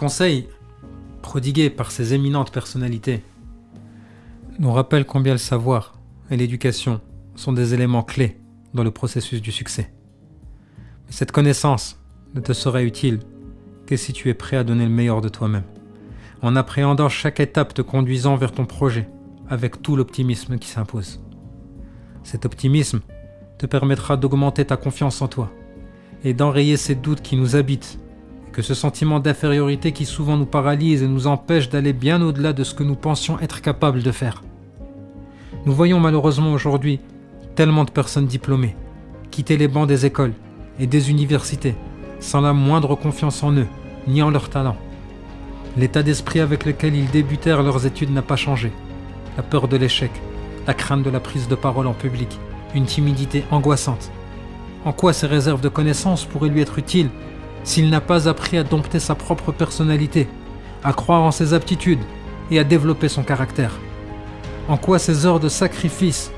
conseils prodigués par ces éminentes personnalités nous rappellent combien le savoir et l'éducation sont des éléments clés dans le processus du succès. Mais cette connaissance ne te sera utile que si tu es prêt à donner le meilleur de toi-même, en appréhendant chaque étape te conduisant vers ton projet avec tout l'optimisme qui s'impose. Cet optimisme te permettra d'augmenter ta confiance en toi et d'enrayer ces doutes qui nous habitent que ce sentiment d'infériorité qui souvent nous paralyse et nous empêche d'aller bien au-delà de ce que nous pensions être capables de faire. Nous voyons malheureusement aujourd'hui tellement de personnes diplômées quitter les bancs des écoles et des universités sans la moindre confiance en eux ni en leur talent. L'état d'esprit avec lequel ils débutèrent leurs études n'a pas changé. La peur de l'échec, la crainte de la prise de parole en public, une timidité angoissante. En quoi ces réserves de connaissances pourraient lui être utiles s'il n'a pas appris à dompter sa propre personnalité, à croire en ses aptitudes et à développer son caractère En quoi ces heures de sacrifice,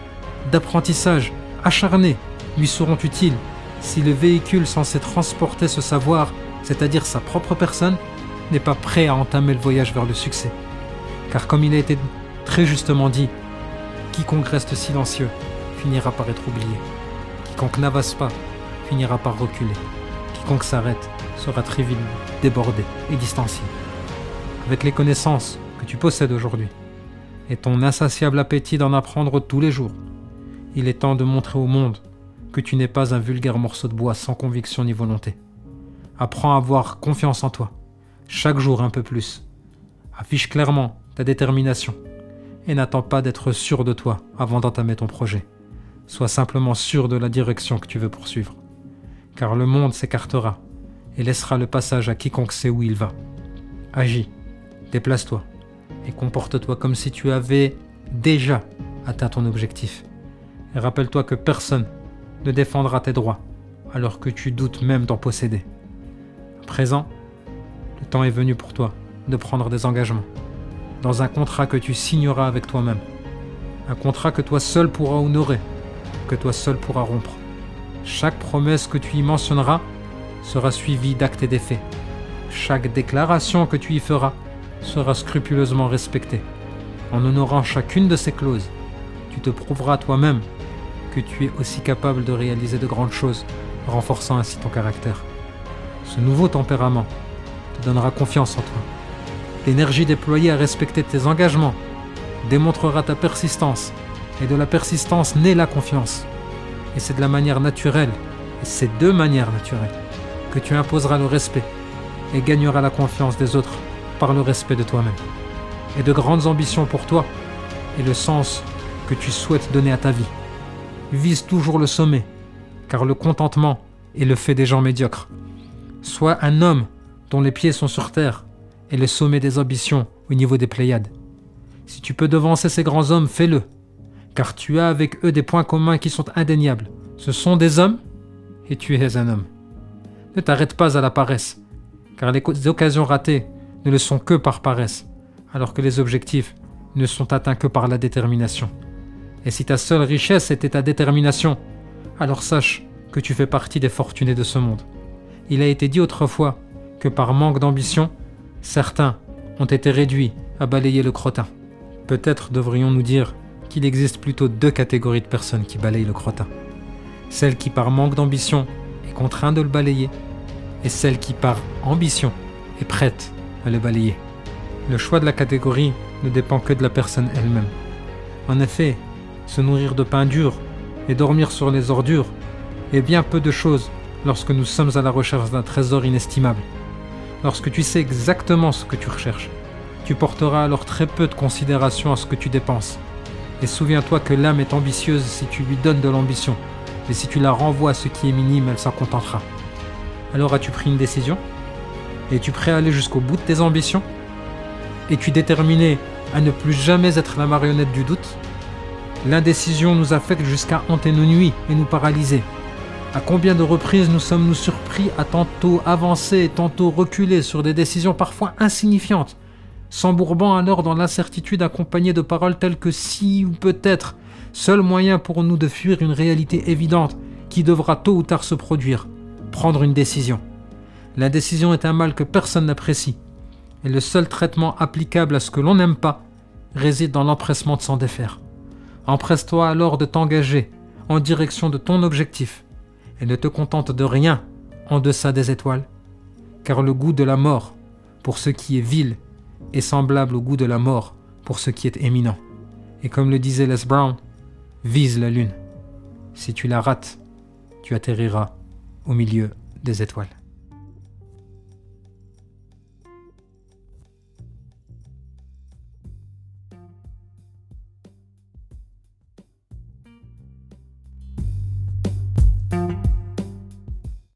d'apprentissage acharné lui seront utiles si le véhicule censé transporter ce savoir, c'est-à-dire sa propre personne, n'est pas prêt à entamer le voyage vers le succès? Car comme il a été très justement dit, quiconque reste silencieux finira par être oublié. Quiconque n'avance pas finira par reculer. Quiconque s'arrête sera très vite débordé et distancié. Avec les connaissances que tu possèdes aujourd'hui et ton insatiable appétit d'en apprendre tous les jours, il est temps de montrer au monde que tu n'es pas un vulgaire morceau de bois sans conviction ni volonté. Apprends à avoir confiance en toi, chaque jour un peu plus. Affiche clairement ta détermination et n'attends pas d'être sûr de toi avant d'entamer ton projet. Sois simplement sûr de la direction que tu veux poursuivre. Car le monde s'écartera et laissera le passage à quiconque sait où il va. Agis, déplace-toi et comporte-toi comme si tu avais déjà atteint ton objectif. Et rappelle-toi que personne ne défendra tes droits alors que tu doutes même d'en posséder. À présent, le temps est venu pour toi de prendre des engagements dans un contrat que tu signeras avec toi-même. Un contrat que toi seul pourras honorer que toi seul pourras rompre. Chaque promesse que tu y mentionneras sera suivie d'actes et d'effets. Chaque déclaration que tu y feras sera scrupuleusement respectée. En honorant chacune de ces clauses, tu te prouveras toi-même que tu es aussi capable de réaliser de grandes choses, renforçant ainsi ton caractère. Ce nouveau tempérament te donnera confiance en toi. L'énergie déployée à respecter tes engagements démontrera ta persistance et de la persistance naît la confiance. Et c'est de la manière naturelle, et c'est deux manières naturelles, que tu imposeras le respect et gagneras la confiance des autres par le respect de toi-même. Et de grandes ambitions pour toi et le sens que tu souhaites donner à ta vie. Vise toujours le sommet, car le contentement est le fait des gens médiocres. Sois un homme dont les pieds sont sur terre et le sommet des ambitions au niveau des Pléiades. Si tu peux devancer ces grands hommes, fais-le car tu as avec eux des points communs qui sont indéniables. Ce sont des hommes et tu es un homme. Ne t'arrête pas à la paresse, car les occasions ratées ne le sont que par paresse, alors que les objectifs ne sont atteints que par la détermination. Et si ta seule richesse était ta détermination, alors sache que tu fais partie des fortunés de ce monde. Il a été dit autrefois que par manque d'ambition, certains ont été réduits à balayer le crottin. Peut-être devrions-nous dire qu'il existe plutôt deux catégories de personnes qui balayent le crottin. Celle qui par manque d'ambition est contrainte de le balayer et celle qui par ambition est prête à le balayer. Le choix de la catégorie ne dépend que de la personne elle-même. En effet, se nourrir de pain dur et dormir sur les ordures est bien peu de choses lorsque nous sommes à la recherche d'un trésor inestimable. Lorsque tu sais exactement ce que tu recherches, tu porteras alors très peu de considération à ce que tu dépenses. Et souviens-toi que l'âme est ambitieuse si tu lui donnes de l'ambition. Et si tu la renvoies à ce qui est minime, elle s'en contentera. Alors as-tu pris une décision? Es-tu prêt à aller jusqu'au bout de tes ambitions? Es-tu déterminé à ne plus jamais être la marionnette du doute? L'indécision nous affecte jusqu'à hanter nos nuits et nous paralyser. À combien de reprises nous sommes-nous surpris à tantôt avancer et tantôt reculer sur des décisions parfois insignifiantes? S'embourbant alors dans l'incertitude accompagnée de paroles telles que si ou peut-être, seul moyen pour nous de fuir une réalité évidente qui devra tôt ou tard se produire, prendre une décision. L'indécision est un mal que personne n'apprécie, et le seul traitement applicable à ce que l'on n'aime pas réside dans l'empressement de s'en défaire. Empresse-toi alors de t'engager en direction de ton objectif et ne te contente de rien en deçà des étoiles, car le goût de la mort pour ce qui est vil est semblable au goût de la mort pour ce qui est éminent. Et comme le disait Les Brown, vise la lune. Si tu la rates, tu atterriras au milieu des étoiles.